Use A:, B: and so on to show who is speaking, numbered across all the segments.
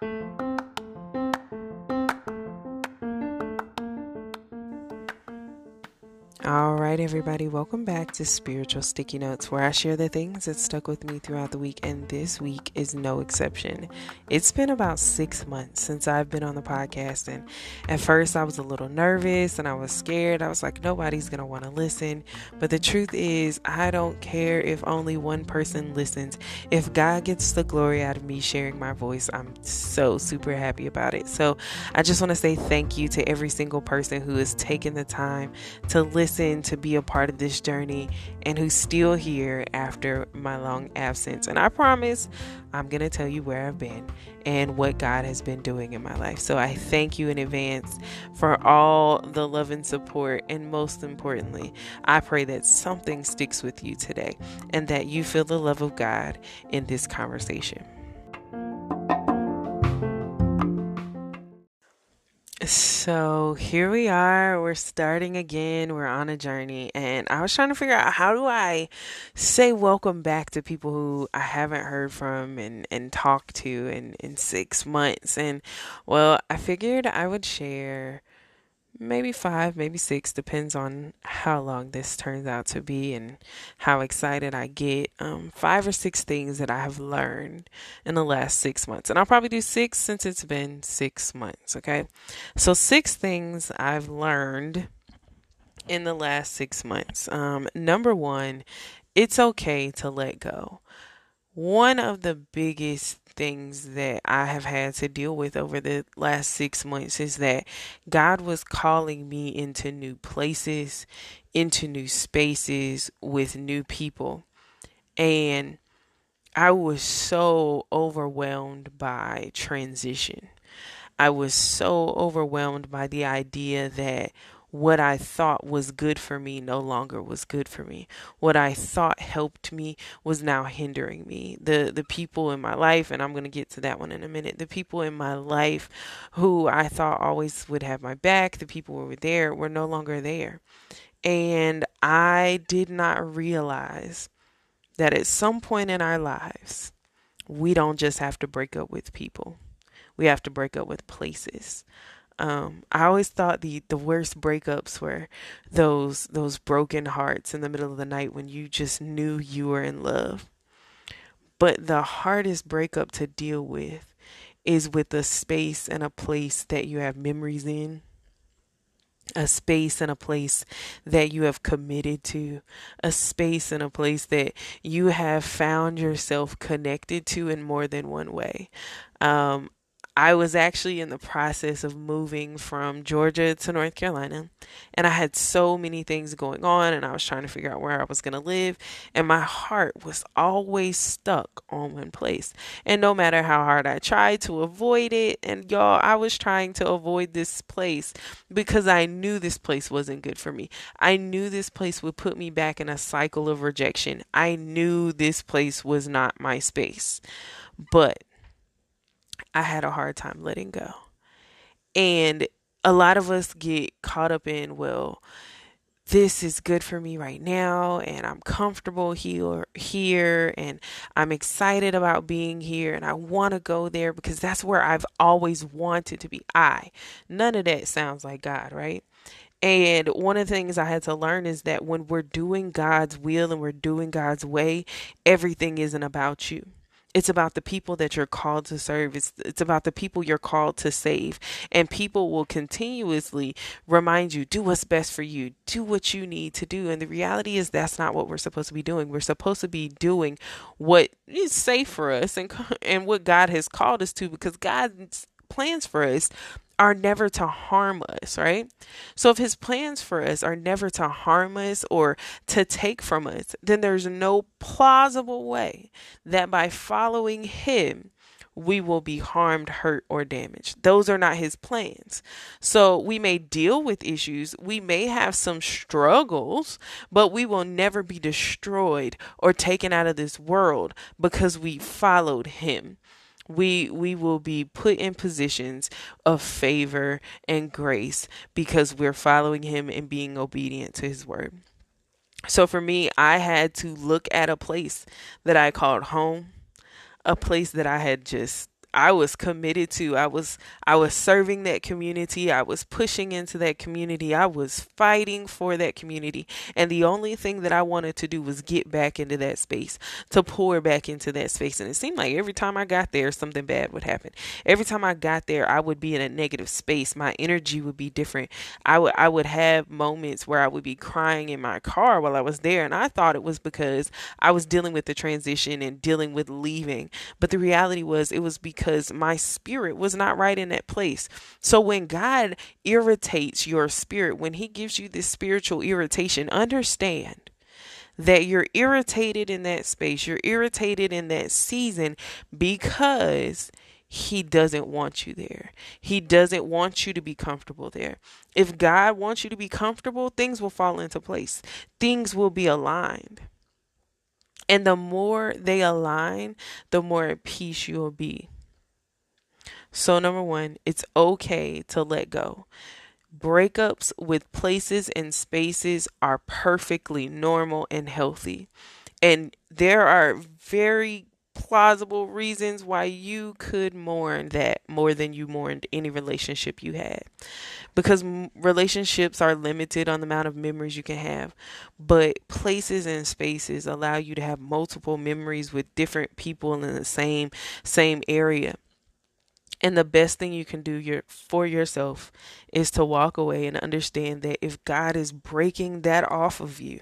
A: Thank you. All right, everybody, welcome back to Spiritual Sticky Notes, where I share the things that stuck with me throughout the week, and this week is no exception. It's been about six months since I've been on the podcast, and at first I was a little nervous and I was scared. I was like, nobody's want to listen. But the truth is, I don't care if only one person listens. If God gets the glory out of me sharing my voice, I'm so super happy about it. So I just want to say thank you to every single person who has taken the time to listen to be a part of this journey and who's still here after my long absence. And I promise I'm going to tell you where I've been and what God has been doing in my life. So I thank you in advance for all the love and support. And most importantly, I pray that something sticks with you today and that you feel the love of God in this conversation. So here we are. We're starting again. We're on a journey. And I was trying to figure out how do I say welcome back to people who I haven't heard from and, and talked to in, in six months. And well, I figured I would share maybe five, maybe six, depends on how long this turns out to be and how excited I get. Um, five or six things that I have learned in the last six months. And I'll probably do six since it's been six months, okay? So, six things I've learned in the last six months. Um, number one, it's okay to let go. One of the biggest things that I have had to deal with over the last six months is that God was calling me into new places, into new spaces with new people. And I was so overwhelmed by transition. I was so overwhelmed by the idea that what I thought was good for me no longer was good for me. What I thought helped me was now hindering me. The the people in my life, and I'm gonna get to that one in a minute. The people in my life who I thought always would have my back, the people who were there, were no longer there. And I did not realize that at some point in our lives, we don't just have to break up with people. We have to break up with places. Um, I always thought the the worst breakups were those those broken hearts in the middle of the night when you just knew you were in love. But the hardest breakup to deal with is with a space and a place that you have memories in, a space and a place that you have committed to, a space and a place that you have found yourself connected to in more than one way. Um, I was actually in the process of moving from Georgia to North Carolina, and I had so many things going on, and I was trying to figure out where I was going to live, and my heart was always stuck on one place. And no matter how hard I tried to avoid it, and y'all, I was trying to avoid this place because I knew this place wasn't good for me. I knew this place would put me back in a cycle of rejection. I knew this place was not my space. But I had a hard time letting go. And a lot of us get caught up in, well, this is good for me right now and I'm comfortable here here and I'm excited about being here and I want to go there because that's where I've always wanted to be. I. None of that sounds like God, right? And one of the things I had to learn is that when we're doing God's will and we're doing God's way, everything isn't about you. It's about the people that you're called to serve. It's, it's about the people you're called to save. And people will continuously remind you, do what's best for you, do what you need to do. And the reality is, that's not what we're supposed to be doing. We're supposed to be doing what is safe for us and, and what God has called us to because God's plans for us are never to harm us, right? So if his plans for us are never to harm us or to take from us, then there's no plausible way that by following him, we will be harmed, hurt, or damaged. Those are not his plans. So we may deal with issues, we may have some struggles, but we will never be destroyed or taken out of this world because we followed him we we will be put in positions of favor and grace because we're following him and being obedient to his word. So for me, I had to look at a place that I called home, a place that I had just I was committed to. I was I was serving that community. I was pushing into that community. I was fighting for that community. And the only thing that I wanted to do was get back into that space, to pour back into that space. And it seemed like every time I got there something bad would happen. Every time I got there I would be in a negative space. My energy would be different. I would I would have moments where I would be crying in my car while I was there and I thought it was because I was dealing with the transition and dealing with leaving. But the reality was it was because my spirit was not right in that place. So when God irritates your spirit, when he gives you this spiritual irritation, understand that you're irritated in that space. You're irritated in that season because he doesn't want you there. He doesn't want you to be comfortable there. If God wants you to be comfortable, things will fall into place, things will be aligned. And the more they align, the more at peace you'll be. So, number one, it's okay to let go. Breakups with places and spaces are perfectly normal and healthy. And there are very plausible reasons why you could mourn that more than you mourned any relationship you had. Because relationships are limited on the amount of memories you can have, but places and spaces allow you to have multiple memories with different people in the same same area. And the best thing you can do your, for yourself is to walk away and understand that if God is breaking that off of you,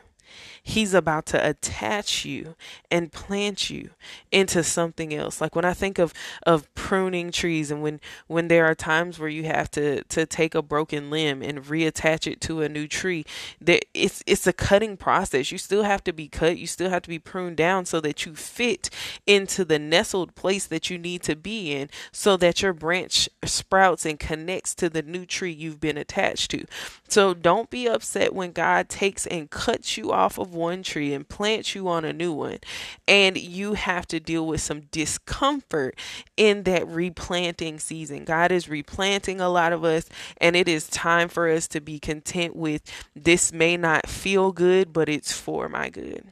A: He's about to attach you and plant you into something else. Like when I think of of pruning trees and when when there are times where you have to to take a broken limb and reattach it to a new tree, that it's it's a cutting process. You still have to be cut, you still have to be pruned down so that you fit into the nestled place that you need to be in so that your branch sprouts and connects to the new tree you've been attached to. So don't be upset when God takes and cuts you off of one tree and plant you on a new one. And you have to deal with some discomfort in that replanting season. God is replanting a lot of us, and it is time for us to be content with this may not feel good, but it's for my good.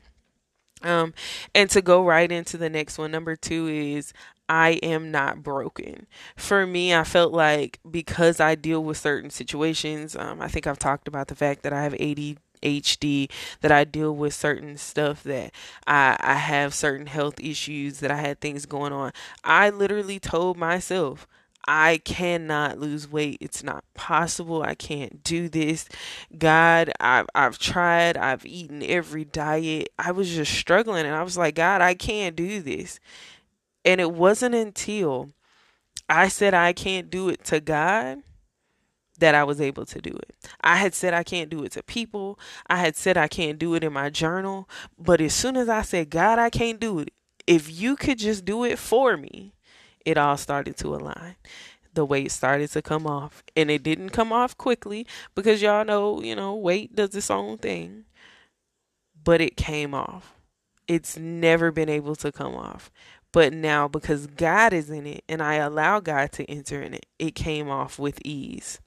A: Um, and to go right into the next one, number two is I am not broken. For me, I felt like because I deal with certain situations, um, I think I've talked about the fact that I have ADHD, that I deal with certain stuff, that I, I have certain health issues, that I had things going on. I literally told myself, I cannot lose weight. It's not possible. I can't do this. God, I've, I've tried. I've eaten every diet. I was just struggling and I was like, God, I can't do this. And it wasn't until I said I can't do it to God that I was able to do it. I had said I can't do it to people. I had said I can't do it in my journal. But as soon as I said, God, I can't do it, if you could just do it for me, it all started to align. The weight started to come off. And it didn't come off quickly because y'all know, you know, weight does its own thing. But it came off. It's never been able to come off. But now, because God is in it and I allow God to enter in it, it came off with ease.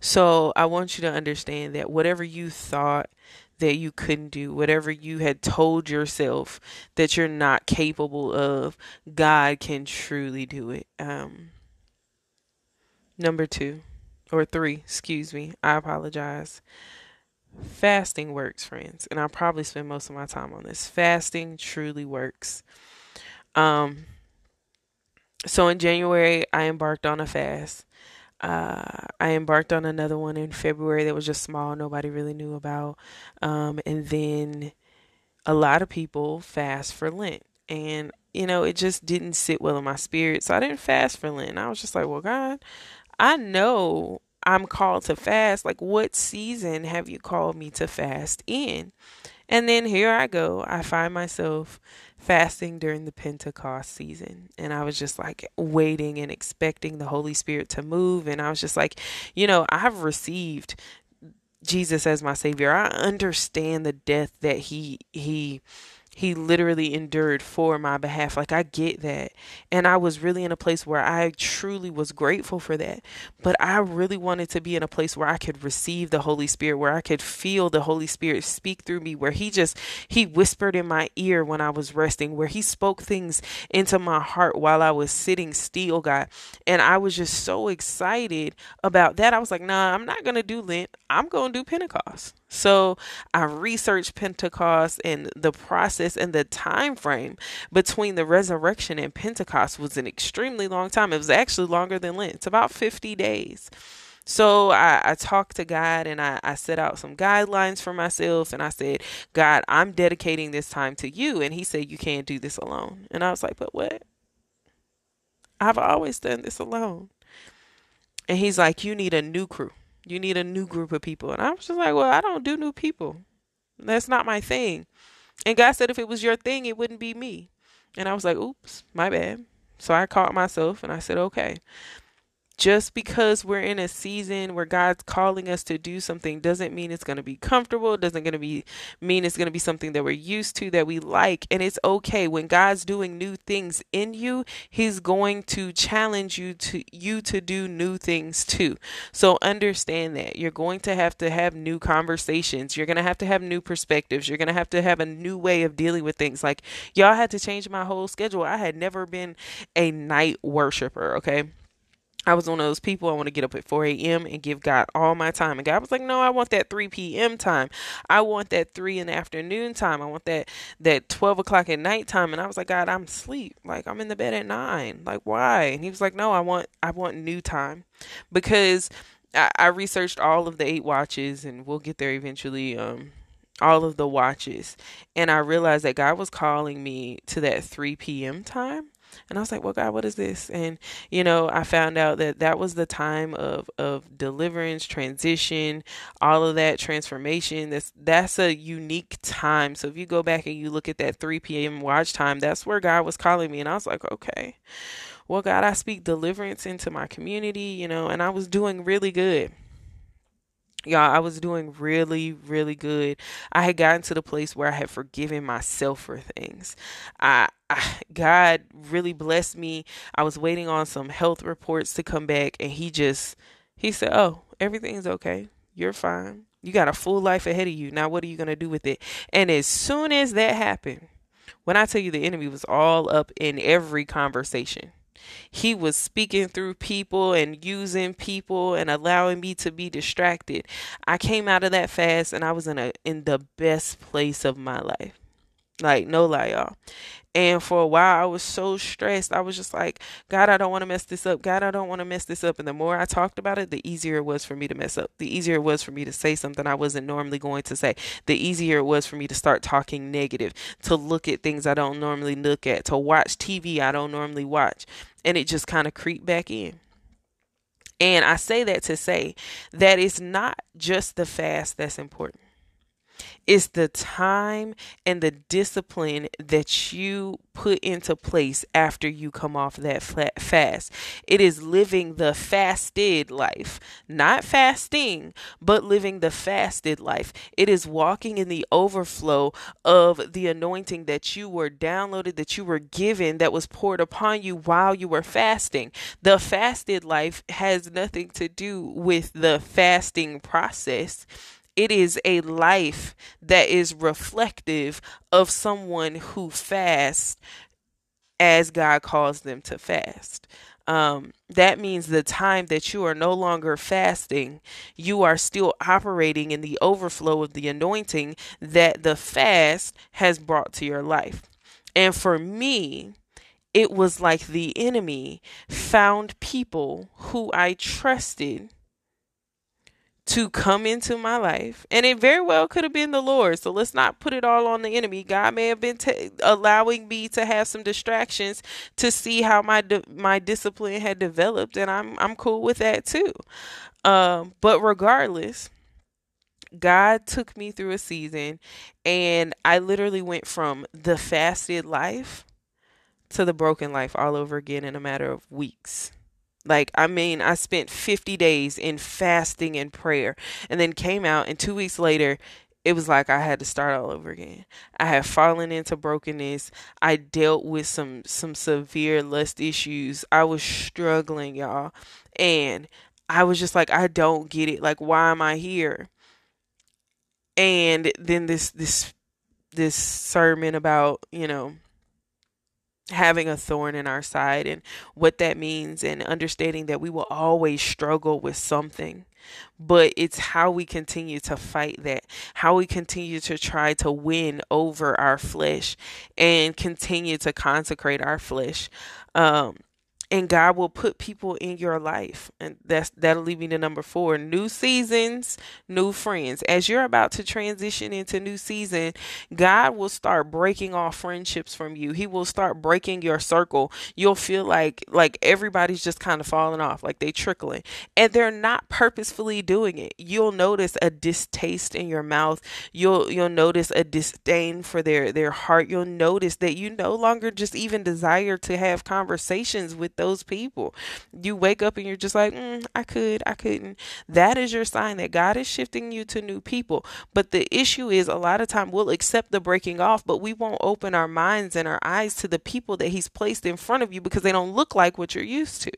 A: So I want you to understand that whatever you thought that you couldn't do, whatever you had told yourself that you're not capable of, God can truly do it. Um, number two, or three, excuse me, I apologize. Fasting works, friends, and I probably spend most of my time on this. Fasting truly works. Um, so in January, I embarked on a fast. Uh, I embarked on another one in February that was just small, nobody really knew about. Um, and then a lot of people fast for Lent. And, you know, it just didn't sit well in my spirit. So I didn't fast for Lent. I was just like, well, God, I know I'm called to fast. Like, what season have you called me to fast in? And then here I go. I find myself fasting during the Pentecost season. And I was just like waiting and expecting the Holy Spirit to move. And I was just like, you know, I've received Jesus as my savior. I understand the death that he he he literally endured for my behalf. Like, I get that. And I was really in a place where I truly was grateful for that. But I really wanted to be in a place where I could receive the Holy Spirit, where I could feel the Holy Spirit speak through me, where he just, he whispered in my ear when I was resting, where he spoke things into my heart while I was sitting still, God. And I was just so excited about that. I was like, nah, I'm not going to do Lent. I'm going to do Pentecost. So I researched Pentecost and the process and the time frame between the resurrection and Pentecost was an extremely long time. It was actually longer than Lent. It's about 50 days. So I, I talked to God and I, I set out some guidelines for myself and I said, God, I'm dedicating this time to you. And he said, You can't do this alone. And I was like, But what? I've always done this alone. And he's like, You need a new crew. You need a new group of people. And I was just like, well, I don't do new people. That's not my thing. And God said, if it was your thing, it wouldn't be me. And I was like, oops, my bad. So I caught myself and I said, okay just because we're in a season where God's calling us to do something doesn't mean it's going to be comfortable. Doesn't going to be mean it's going to be something that we're used to that we like. And it's okay when God's doing new things in you, he's going to challenge you to you to do new things too. So understand that you're going to have to have new conversations. You're going to have to have new perspectives. You're going to have to have a new way of dealing with things. Like y'all had to change my whole schedule. I had never been a night worshiper, okay? I was one of those people I want to get up at 4 a.m. and give God all my time. And God was like, No, I want that 3 p.m. time. I want that 3 in the afternoon time. I want that that 12 o'clock at night time. And I was like, God, I'm asleep. Like I'm in the bed at nine. Like why? And he was like, No, I want I want new time. Because I, I researched all of the eight watches and we'll get there eventually. Um all of the watches and I realized that God was calling me to that 3 p.m. time and I was like, well, God, what is this? And, you know, I found out that that was the time of, of deliverance, transition, all of that transformation. That's, that's a unique time. So if you go back and you look at that 3 p.m. watch time, that's where God was calling me. And I was like, okay, well, God, I speak deliverance into my community, you know, and I was doing really good y'all i was doing really really good. I had gotten to the place where i had forgiven myself for things. I, I god really blessed me. I was waiting on some health reports to come back and he just he said oh everything's okay. You're fine. You got a full life ahead of you. Now what are you to do with it? And as soon as that happened when i tell you the enemy was all up in every conversation he was speaking through people and using people and allowing me to be distracted. I came out of that fast and I was in a in the best place of my life. Like no lie, y'all. And for a while, I was so stressed. I was just like, God, I don't want to mess this up. God, I don't want to mess this up. And the more I talked about it, the easier it was for me to mess up. The easier it was for me to say something I wasn't normally going to say. The easier it was for me to start talking negative, to look at things I don't normally look at, to watch TV I don't normally watch. And it just kind of creeped back in. And I say that to say that it's not just the fast that's important. It's the time and the discipline that you put into place after you come off that fast. It is living the fasted life, not fasting, but living the fasted life. It is walking in the overflow of the anointing that you were downloaded, that you were given, that was poured upon you while you were fasting. The fasted life has nothing to do with the fasting process it is a life that is reflective of someone who fasts as God calls them to fast. Um, that means the time that you are no longer fasting, you are still operating in the overflow of the anointing that the fast has brought to your life. And for me, it was like the enemy found people who I trusted to come into my life. And it very well could have been the Lord. So let's not put it all on the enemy. God may have been t- allowing me to have some distractions to see how my my discipline had developed and I'm I'm cool with that too. Um, but regardless, God took me through a season and I literally went from the fasted life to the broken life all over again in a matter of weeks. Like, I mean, I spent 50 days in fasting and prayer and then came out, and two weeks later, it was like I had to start all over again. I had fallen into brokenness. I dealt with some some severe lust issues. I was struggling, y'all. And I was just like I don't get it. Like why am I here? And then this this this sermon about, you know, having a thorn in our side and what that means and understanding that we will always struggle with something. But it's how we continue to fight that how we continue to try to win over our flesh and continue to consecrate our flesh. Um and God will put people in your life. And that's that'll lead me to number four. New seasons, new friends. As you're about to transition into new season, God will start breaking off friendships from you. He will start breaking your circle. You'll feel like like everybody's just kind of falling off, like they trickling. And they're not purposefully doing it. You'll notice a distaste in your mouth. You'll you'll notice a disdain for their their heart. You'll notice that you no longer just even desire to have conversations with those people. You wake up and you're just like, mm, I could, I couldn't. That is your sign that God is shifting you to new people. But the issue is a lot of time we'll accept the breaking off, but we won't open our minds and our eyes to the people that He's placed in front of you because they don't look like what you're used to.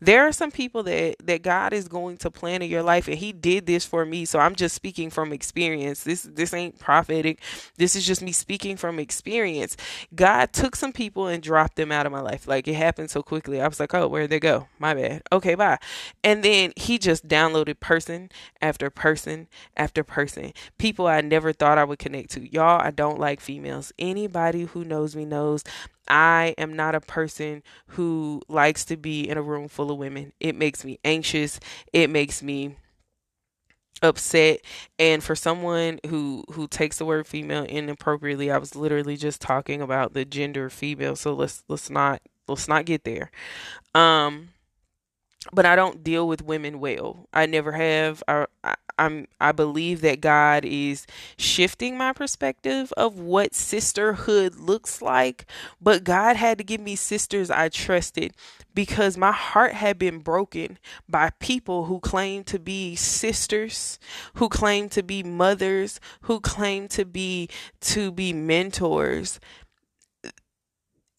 A: There are some people that that God is going to plan in your life and he did this for me. So I'm just speaking from experience. This this ain't prophetic. This is just me speaking from experience. God took some people and dropped them out of my life. Like it happened so quickly. I was like, "Oh, where'd they go? My bad. Okay, bye." And then he just downloaded person after person after person. People I never thought I would connect to. Y'all, I don't like females. Anybody who knows me knows I am not a person who likes to be in a room full of women. It makes me anxious. It makes me upset and for someone who who takes the word female inappropriately i was literally just talking about the gender female so let's let's not let's not get there um but I don't deal with women well. I never have. I, I, I'm. I believe that God is shifting my perspective of what sisterhood looks like. But God had to give me sisters I trusted because my heart had been broken by people who claim to be sisters, who claim to be mothers, who claim to be to be mentors.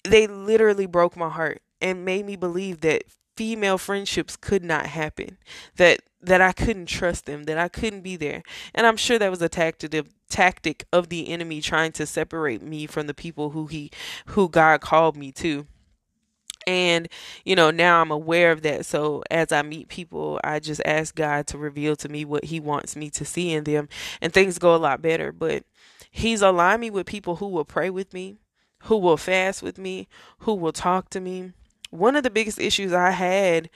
A: They literally broke my heart and made me believe that female friendships could not happen that that I couldn't trust them that I couldn't be there. And I'm sure that was a tactic of, tactic of the enemy trying to separate me from the people who he who God called me to. And you know now i'm aware of that. So as i meet people i just ask god to reveal to me what he wants me to see in them and things go a lot better. But he's aligned me with people who will pray with me who will fast with me who will talk to me one of the biggest issues I had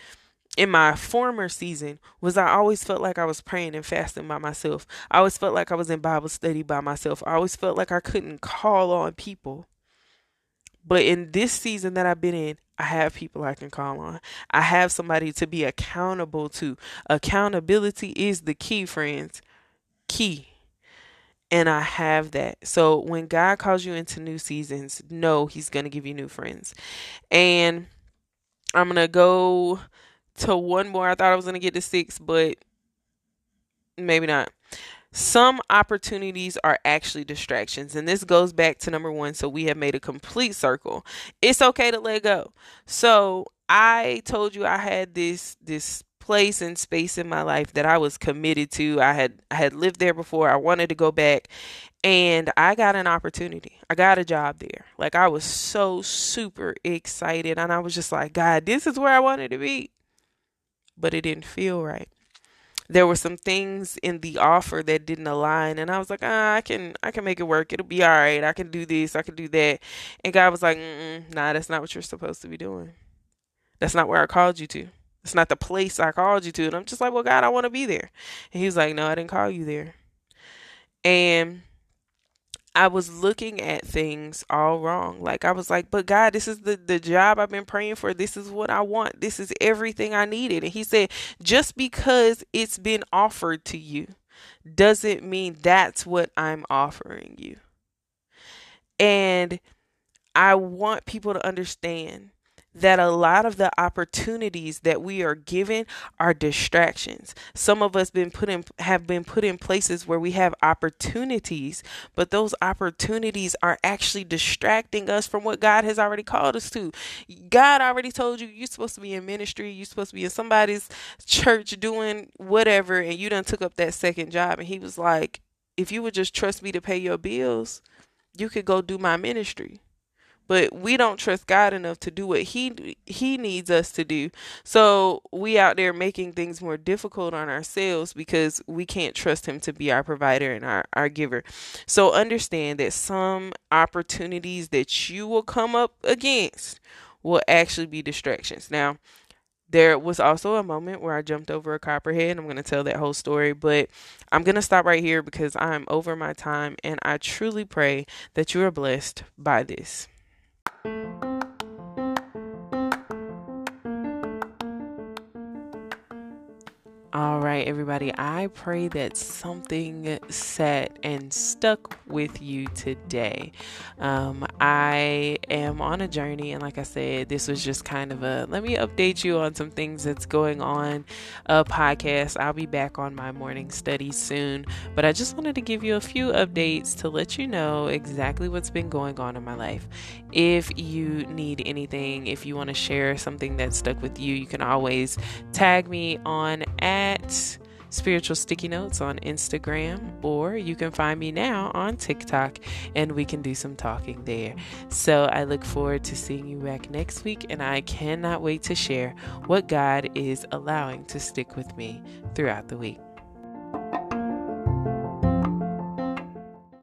A: in my former season was I always felt like I was praying and fasting by myself. I always felt like I was in Bible study by myself. I always felt like I couldn't call on people. But in this season that I've been in, I have people I can call on. I have somebody to be accountable to. Accountability is the key, friends. Key. And I have that. So when God calls you into new seasons, know He's going to give you new friends. And I'm gonna go to one more. I thought I was gonna get to six, but maybe not. Some opportunities are actually distractions, and this goes back to number one. So we have made a complete circle. It's okay to let go. So I told you I had this this place and space in my life that I was committed to. I had I had lived there before. I wanted to go back and I got an opportunity. I got a job there. Like I was so super excited and I was just like, God, this is where I wanted to be. But it didn't feel right. There were some things in the offer that didn't align and I was like, ah, I can I can make it work. It'll be all right. I can do this. I can do that. And God was like, nah, that's not what you're supposed to be doing. That's not where I called you to. It's not the place I called you to. And I'm just like, well, God, I want to be there. And he's like, no, I didn't call you there. And I was looking at things all wrong. Like I was like, but God, this is the, the job I've been praying for. This is what I want. This is everything I needed. And he said, just because it's been offered to you doesn't mean that's what I'm offering you. And I want people to understand that a lot of the opportunities that we are given are distractions. Some of us been put in have been put in places where we have opportunities, but those opportunities are actually distracting us from what God has already called us to. God already told you you're supposed to be in ministry, you're supposed to be in somebody's church doing whatever, and you done took up that second job. And he was like, if you would just trust me to pay your bills, you could go do my ministry but we don't trust God enough to do what he he needs us to do. So we out there making things more difficult on ourselves because we can't trust him to be our provider and our, our giver. So understand that some opportunities that you will come up against will actually be distractions. Now, there was also a moment where I jumped over a copperhead. I'm going to tell that whole story, but I'm going to stop right here because I'm over my time and I truly pray that you are blessed by this. Thank you All right, everybody. I pray that something set and stuck with you today. Um, I am on a journey, and like I said, this was just kind of a let me update you on some things that's going on. A podcast. I'll be back on my morning study soon, but I just wanted to give you a few updates to let you know exactly what's been going on in my life. If you need anything, if you want to share something that stuck with you, you can always tag me on at at Spiritual Sticky Notes on Instagram, or you can find me now on TikTok and we can do some talking there. So I look forward to seeing you back next week, and I cannot wait to share what God is allowing to stick with me throughout the week.